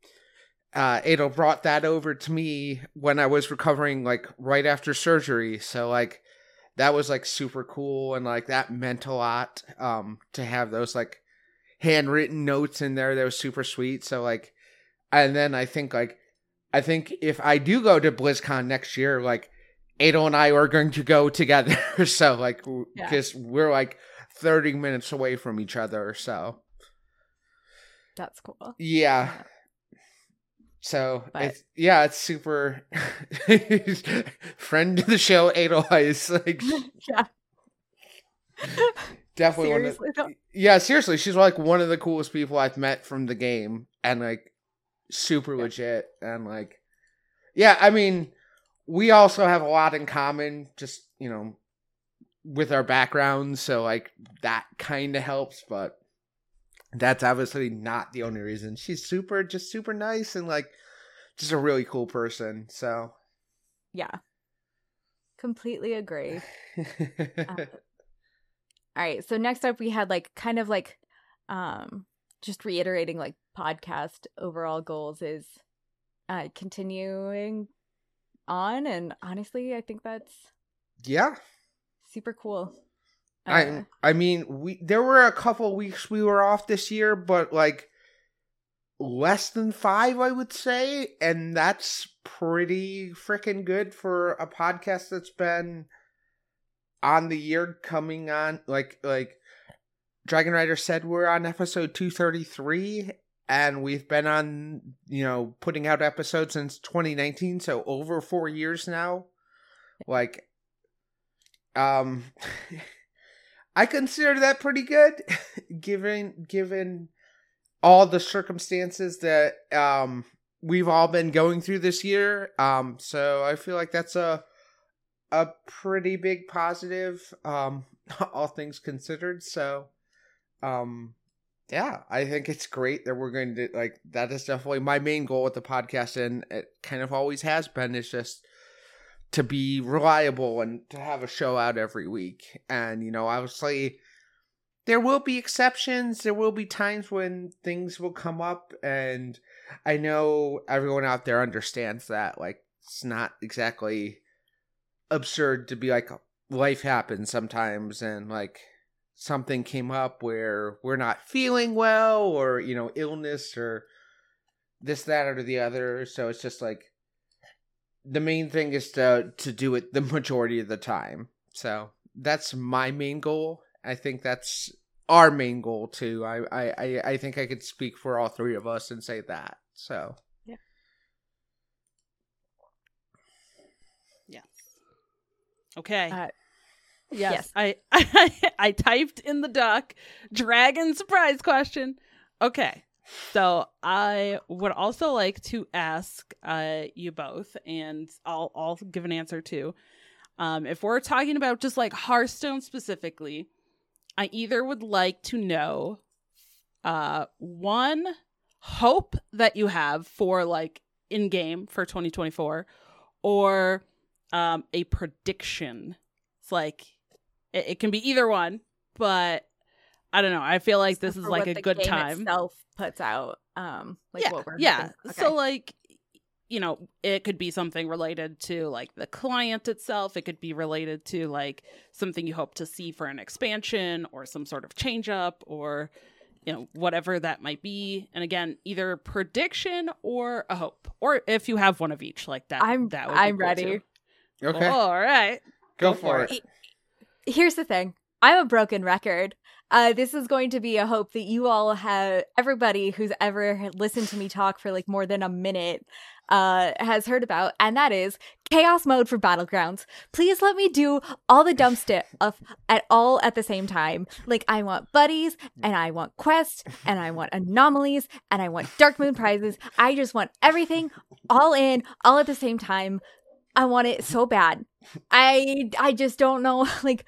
uh Adel brought that over to me when I was recovering like right after surgery. So like that was like super cool and like that meant a lot um to have those like handwritten notes in there that was super sweet. So like, and then I think like, I think if I do go to BlizzCon next year, like Adel and I are going to go together. so like, Yeah. because we're like thirty minutes away from each other. So That's cool. yeah. So But- it's yeah, it's super friend of the show, Edelweiss. Like yeah. definitely one of, Seriously. Yeah, seriously, she's like one of the coolest people I've met from the game, and like super Yeah. legit, and like, yeah, I mean, we also have a lot in common, just you know, with our backgrounds, so like that kind of helps, but that's obviously not the only reason. She's super, just super nice, and like, just a really cool person. So, Yeah. Completely agree. All right. So next up we had like kind of like um just reiterating like podcast overall goals is uh continuing on and honestly I think that's yeah, super cool. I I mean, we there were a couple weeks we were off this year, but like less than five, I would say, and that's pretty freaking good for a podcast that's been on the year coming on like like Dragon Rider said we're on episode 233 and we've been on you know putting out episodes since 2019 so over 4 years now. Like um I consider that pretty good given given all the circumstances that um we've all been going through this year. Um so I feel like that's a a pretty big positive um all things considered. So um yeah i think it's great that we're going to like that is definitely my main goal with the podcast and it kind of always has been is just to be reliable and to have a show out every week. And you know obviously there will be exceptions. There will be times when things will come up. And i know everyone out there understands that like it's not exactly absurd to be like life happens sometimes and like something came up where we're not feeling well or you know illness or this that or the other. So it's just like the main thing is to to do it the majority of the time so that's my main goal i think that's our main goal too i i i, I think i could speak for all three of us and say that so yeah, yeah, Okay. Uh, yes. yes. I, I I typed in the duck dragon surprise question. Okay. So I would also like to ask uh you both and I'll I'll give an answer too. Um if we're talking about just like Hearthstone specifically, I either would like to know uh one hope that you have for like in game for 2024 or um a prediction. It's like it, it can be either one, but I don't know. I feel like this is like what a the good game time. Itself puts out, um, like yeah, what we're yeah. okay. So like you know, it could be something related to like the client itself. It could be related to like something you hope to see for an expansion or some sort of change up or you know whatever that might be. And again, either prediction or a hope, or if you have one of each, like that. I'm that would I'm cool, ready. too. okay All right. go, go for for it Here's the thing. I'm a broken record. Uh, this is going to be a hope that you all have, everybody who's ever listened to me talk for like more than a minute, uh, has heard about, and that is chaos mode for battlegrounds. Please let me do all the dumb stuff at all at the same time. Like I want buddies, and I want quests, and I want anomalies, and I want Darkmoon prizes. I just want everything all in, all at the same time. I want it so bad. I I just don't know. Like,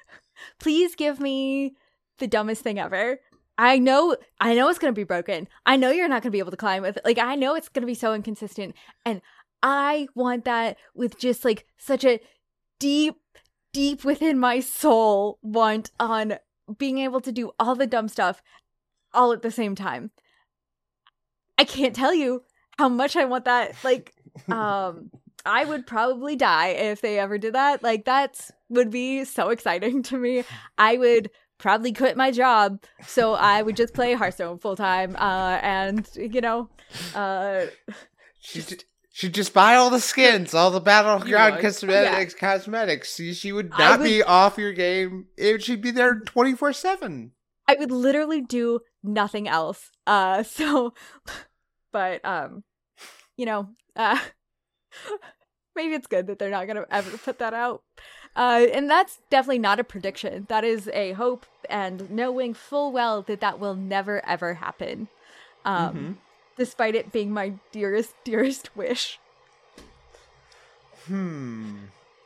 please give me the dumbest thing ever. I know I know it's gonna be broken. I know you're not gonna be able to climb with it. like I know it's gonna be so inconsistent. And I want that with just like such a deep, deep within my soul want on being able to do all the dumb stuff all at the same time. I can't tell you how much I want that. Like, um, I would probably die if they ever did that. Like, that's would be so exciting to me. I would probably quit my job so I would just play Hearthstone full time. Uh, and you know, uh, She ju- she'd just buy all the skins, all the battleground would. cosmetics. Cosmetics. She, she would not would- be off your game. It, she'd be there twenty four seven. I would literally do nothing else. Uh, so, but um, you know, uh, maybe it's good that they're not gonna ever put that out. Uh, and that's definitely not a prediction. That is a hope and knowing full well that that will never ever happen. Um, Mhm. despite it being my dearest, dearest wish. Hmm.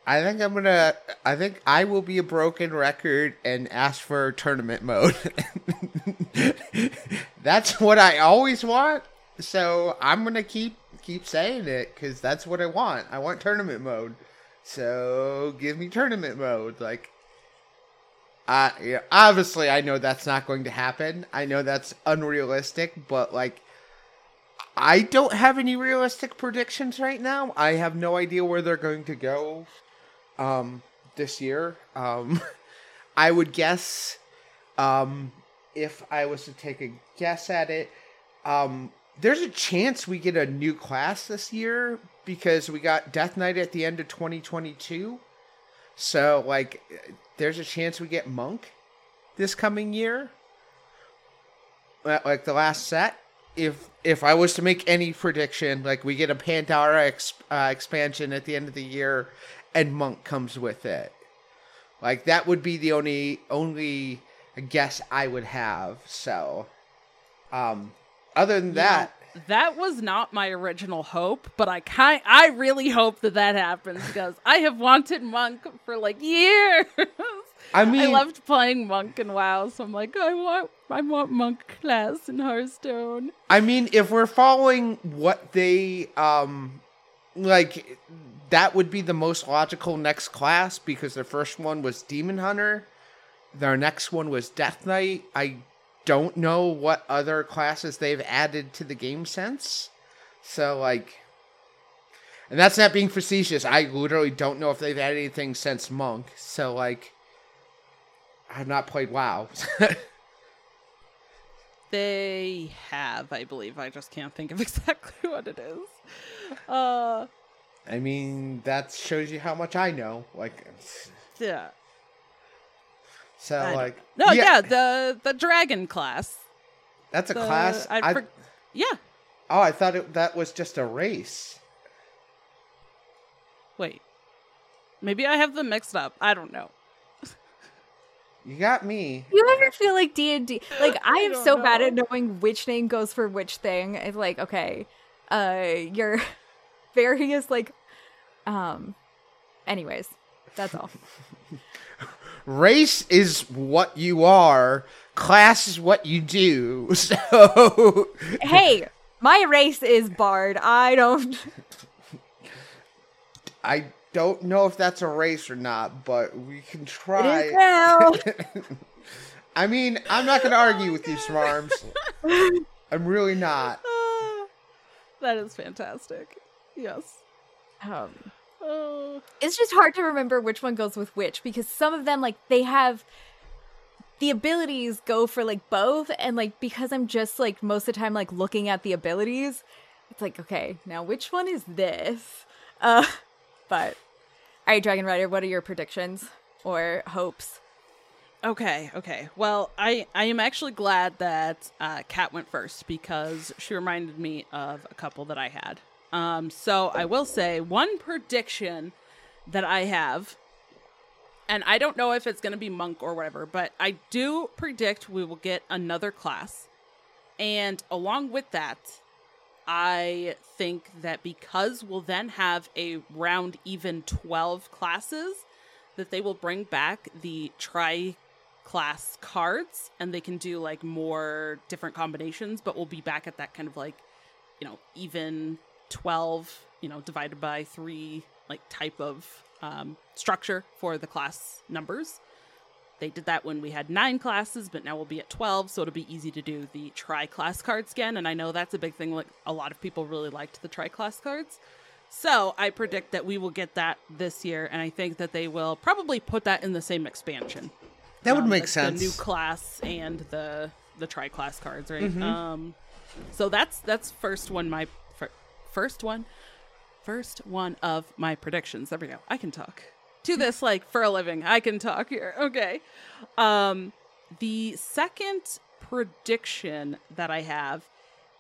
I think I'm gonna. I think I will be a broken record and ask for tournament mode. that's what I always want. So I'm gonna keep keep saying it because that's what I want. I want tournament mode. So give me tournament mode. Like, yeah, obviously I know that's not going to happen. I know that's unrealistic, but like. I don't have any realistic predictions right now. I have no idea where they're going to go um this year. Um I would guess, um, if I was to take a guess at it, um, there's a chance we get a new class this year because we got Death Knight at the end of 2022. So, like, there's a chance we get Monk this coming year. Like the last set. If if I was to make any prediction, like we get a Pandaria ex- uh, expansion at the end of the year, and Monk comes with it, like that would be the only only guess I would have. So, um, other than that, That was not my original hope, but I kind I really hope that that happens because I have wanted Monk for like years. I mean, I loved playing Monk in WoW, so I'm like, I want I want Monk class in Hearthstone. I mean, if we're following what they um like that would be the most logical next class because the first one was Demon Hunter. Their next one was Death Knight. I don't know what other classes they've added to the game since. So like and that's not being facetious. I literally don't know if they've added anything since Monk. So like I've not played WoW. They have, I believe. I just can't think of exactly what it is. Uh, I mean, that shows you how much I know. Like, yeah. So I don't- like, No, yeah, the the dragon class. that's a The- class. I I, yeah. oh, I thought it, that was just a race. Wait. Maybe I have them mixed up. I don't know. You got me. You ever feel like D and D? Like I I am don't so bad at knowing which name goes for which thing. It's like okay, uh, your various like, um. Anyways, that's all. Race is what you are. Class is what you do. So hey, my race is Bard. I don't. I don't know if that's a race or not, but we can try. is now. I mean, I'm not going to argue with you, Smarms. I'm really not. Ah, that is fantastic. Yes. um, Oh. it's just hard to remember which one goes with which because some of them like they have the abilities go for like both and like because i'm just like most of the time like looking at the abilities it's like okay now which one is this uh but all right dragon rider what are your predictions or hopes Okay, okay. Well, I I am actually glad that uh, Kat went first because she reminded me of a couple that I had. Um, so I will say one prediction that I have, and I don't know if it's going to be monk or whatever, but I do predict we will get another class, and along with that, I think that because we'll then have a round even twelve classes, that they will bring back the tri class cards and they can do like more different combinations but we'll be back at that kind of like you know even 12 you know divided by 3 like type of um, structure for the class numbers they did that when we had nine classes but now we'll be at 12 so it'll be easy to do the tri class cards again and i know that's a big thing like a lot of people really liked the tri class cards so I predict that we will get that this year, and I think that they will probably put that in the same expansion. That would Um, make sense. The new class and the the tri class cards, right? Mhm. Um, so that's that's first one. My first one, first one of my predictions. There we go. I can talk to this like for a living. I can talk here. Okay. Um, the second prediction that I have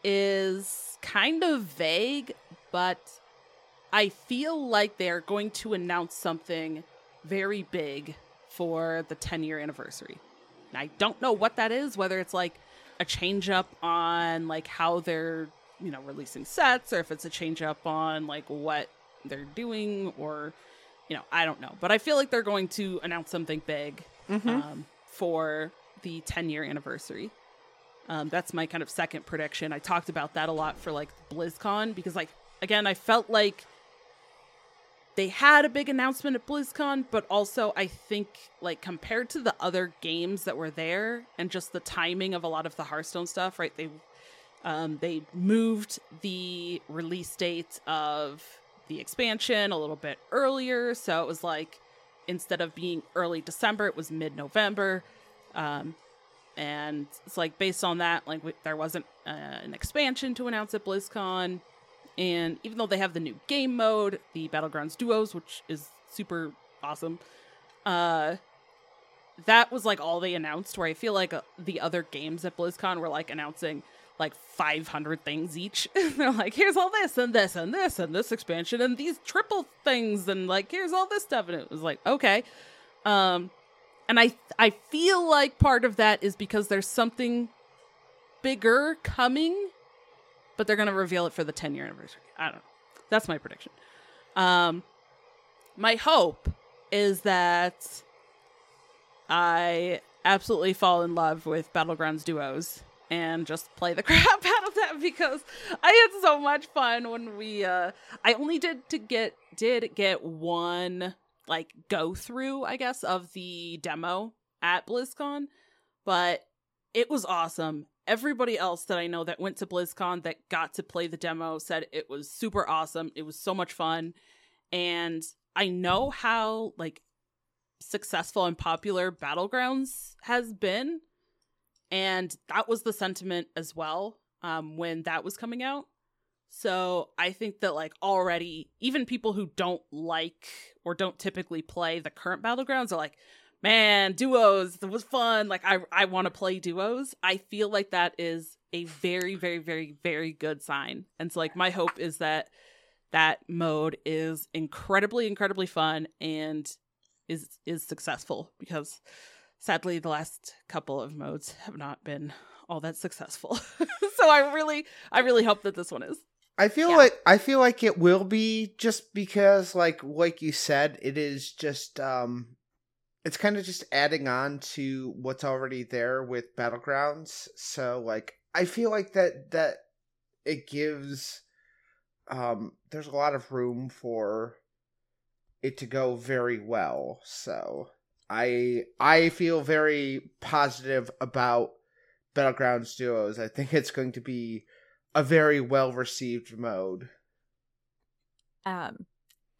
is kind of vague, but I feel like they're going to announce something very big for the 10 year anniversary. And I don't know what that is, whether it's like a change up on like how they're, you know, releasing sets or if it's a change up on like what they're doing or you know, I don't know. But I feel like they're going to announce something big Mhm. um, for the 10 year anniversary. Um, that's my kind of second prediction. I talked about that a lot for like BlizzCon because, like, again, I felt like they had a big announcement at BlizzCon, but also I think like compared to the other games that were there and just the timing of a lot of the Hearthstone stuff, right? They um, they moved the release date of the expansion a little bit earlier, so it was like instead of being early December, it was mid November. Um, and it's like based on that, like w- there wasn't uh, an expansion to announce at BlizzCon. And even though they have the new game mode, the Battlegrounds Duos, which is super awesome, uh, that was like all they announced. Where I feel like uh, the other games at BlizzCon were like announcing like 500 things each. They're like, here's all this and this and this and this expansion and these triple things and like here's all this stuff and it was like, okay. Um and I I feel like part of that is because there's something bigger coming, but they're going to reveal it for the 10 year anniversary. I don't know. That's my prediction. Um my hope is that I absolutely fall in love with Battlegrounds duos and just play the crap out of that because I had so much fun when we uh I only did to get did get one like go through, I guess, of the demo at BlizzCon, but it was awesome. Everybody else that I know that went to BlizzCon that got to play the demo said it was super awesome. It was so much fun. And I know how like successful and popular Battlegrounds has been and that was the sentiment as well um, when that was coming out. So i think that like already even people who don't like or don't typically play the current battlegrounds are like man duos it was fun. Like i i want to play duos. I feel like that is a very very very very good sign. And so like my hope is that that mode is incredibly incredibly fun and is is successful because sadly the last couple of modes have not been all that successful. So i really i really hope that this one is I feel Yeah. like I feel like it will be just because like like you said it is just um it's kind of just adding on to what's already there with battlegrounds. So like I feel like that that it gives um there's a lot of room for it to go very well. So I I feel very positive about battlegrounds duos I think it's going to be a very well received mode. Um,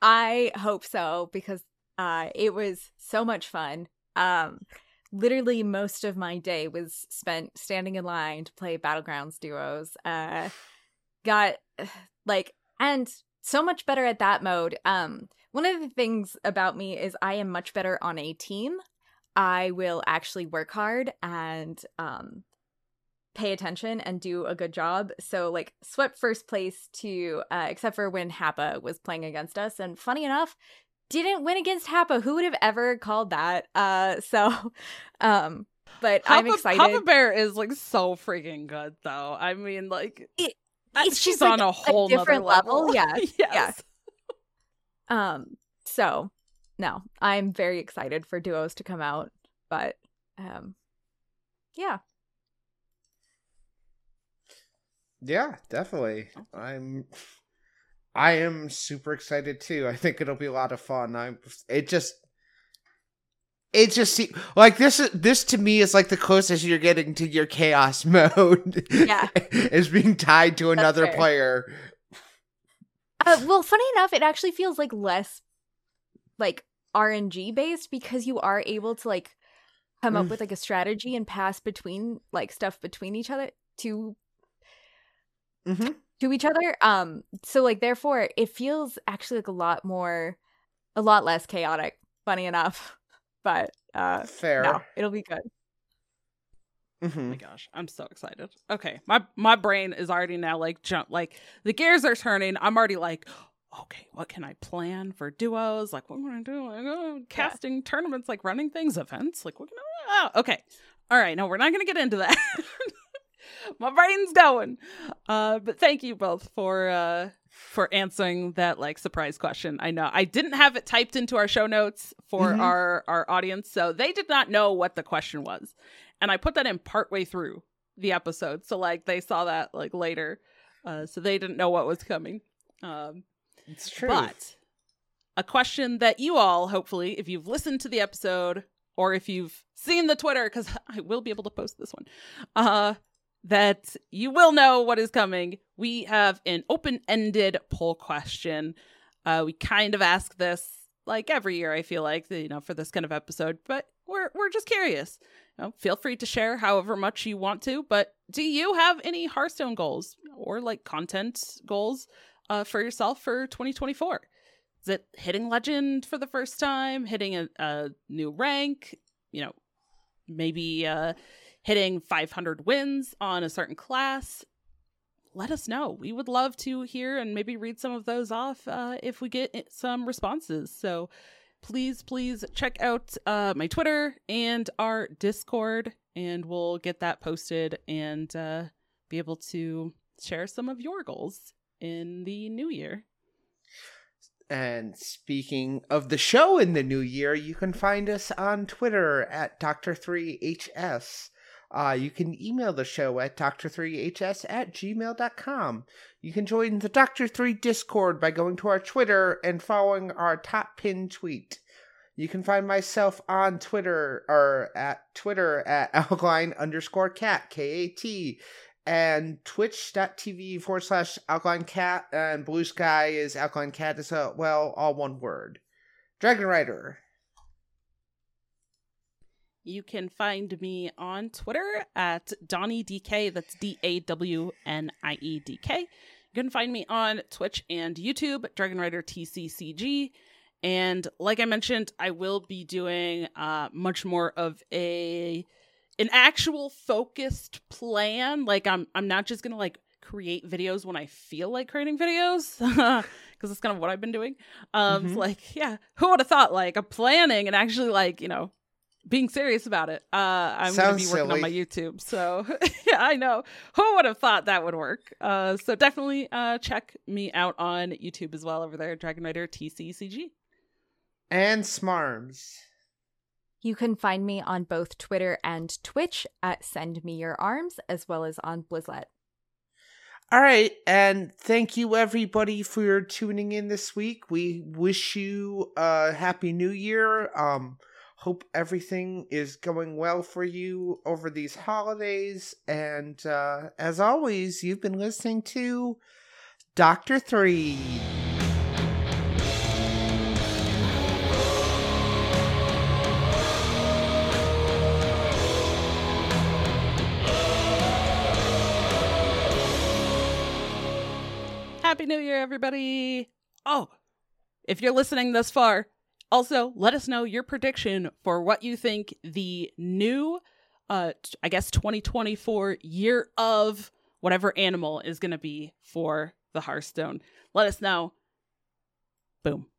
I hope so because uh, it was so much fun. Um, literally most of my day was spent standing in line to play Battlegrounds duos. Uh, got like and so much better at that mode. Um, one of the things about me is I am much better on a team. I will actually work hard and um pay attention and do a good job. So like swept first place to uh except for when Happa was playing against us and funny enough didn't win against Happa. Who would have ever called that? Uh so um but I'm excited. Hoppa bear is like so freaking good though i mean like It- it's she's just, like, on a a whole nother different level. level Yeah, yes. Um so no, I'm very excited for duos to come out, but um yeah. Yeah, definitely. I'm I am super excited too. I think it'll be a lot of fun. I'm it just it just seems like this is this to me is like the closest you're getting to your chaos mode. Yeah. is being tied to another fair. player. Uh, well, funny enough, it actually feels like less like RNG based because you are able to like come up Mm. with like a strategy and pass between like stuff between each other to Mm-hmm. to each other. Um, so like therefore, it feels actually like a lot more, a lot less chaotic. Funny enough, but uh, Fair. no, it'll be good. Oh Mhm. my gosh, I'm so excited. Okay, my my brain is already now like jump like the gears are turning. I'm already like, okay, what can I plan for duos? Like what am I gonna do? Like, oh, casting tournaments, like running things, events. Like what can I? Oh, okay, all right. No, we're not gonna get into that. my brain's going. Uh, but thank you both for uh for answering that like surprise question. I know I didn't have it typed into our show notes for Mhm. our our audience, so they did not know what the question was and I put that in partway through the episode, so like they saw that like later, uh, so they didn't know what was coming. Um, It's true. but a question that you all, hopefully, if you've listened to the episode or if you've seen the Twitter, because I will be able to post this one, uh, that you will know what is coming. We have an open ended poll question. Uh, we kind of ask this like every year. I feel like you know for this kind of episode, but we're we're just curious. Know, feel free to share however much you want to. But do you have any Hearthstone goals or like content goals uh, for yourself for 2024? Is it hitting legend for the first time, hitting a, a new rank? You know, maybe uh, hitting 500 wins on a certain class? let us know. We would love to hear and maybe read some of those off uh, if we get some responses. So please, please check out uh, my Twitter and our Discord, and we'll get that posted and uh, be able to share some of your goals in the new year. And speaking of the show in the new year, you can find us on Twitter at Dr3HS. Uh, you can email the show at dr3hs at gmail.com. You can join the Dr. 3 Discord by going to our Twitter and following our top pin tweet. You can find myself on Twitter or at Twitter at alkaline underscore Kat, K A T, and twitch.tv forward slash alkaline Kat, and blue sky is alkaline Kat as well, all one word. Dragon Rider. You can find me on Twitter at Dawnie DK. That's D A W N I E D K. You can find me on Twitch and YouTube, Dragon Rider TCCG. And like I mentioned, I will be doing uh, much more of a an actual focused plan. Like I'm I'm not just gonna like create videos when I feel like creating videos. because that's kind of what I've been doing. Um, mm-hmm. like, yeah, who would have thought? Like, I'm planning and actually, like, you know, being serious about it. Uh, I'm going to be working silly. on my YouTube. So yeah, I know. Who would have thought that would work? Uh, so definitely uh, check me out on YouTube as well over there, Dragon Rider TCCG. And Smarms. You can find me on both Twitter and Twitch at Send Me Your Arms, as well as on Blizzlet. All right, and thank you everybody for tuning in this week. We wish you a happy new year. Um, Hope everything is going well for you over these holidays. And uh, as always, you've been listening to Doctor Three. Happy New Year, everybody! Oh, if you're listening this far, also, let us know your prediction for what you think the new, uh, I guess, 2024 year of whatever animal is going to be for the Hearthstone. Let us know. Boom.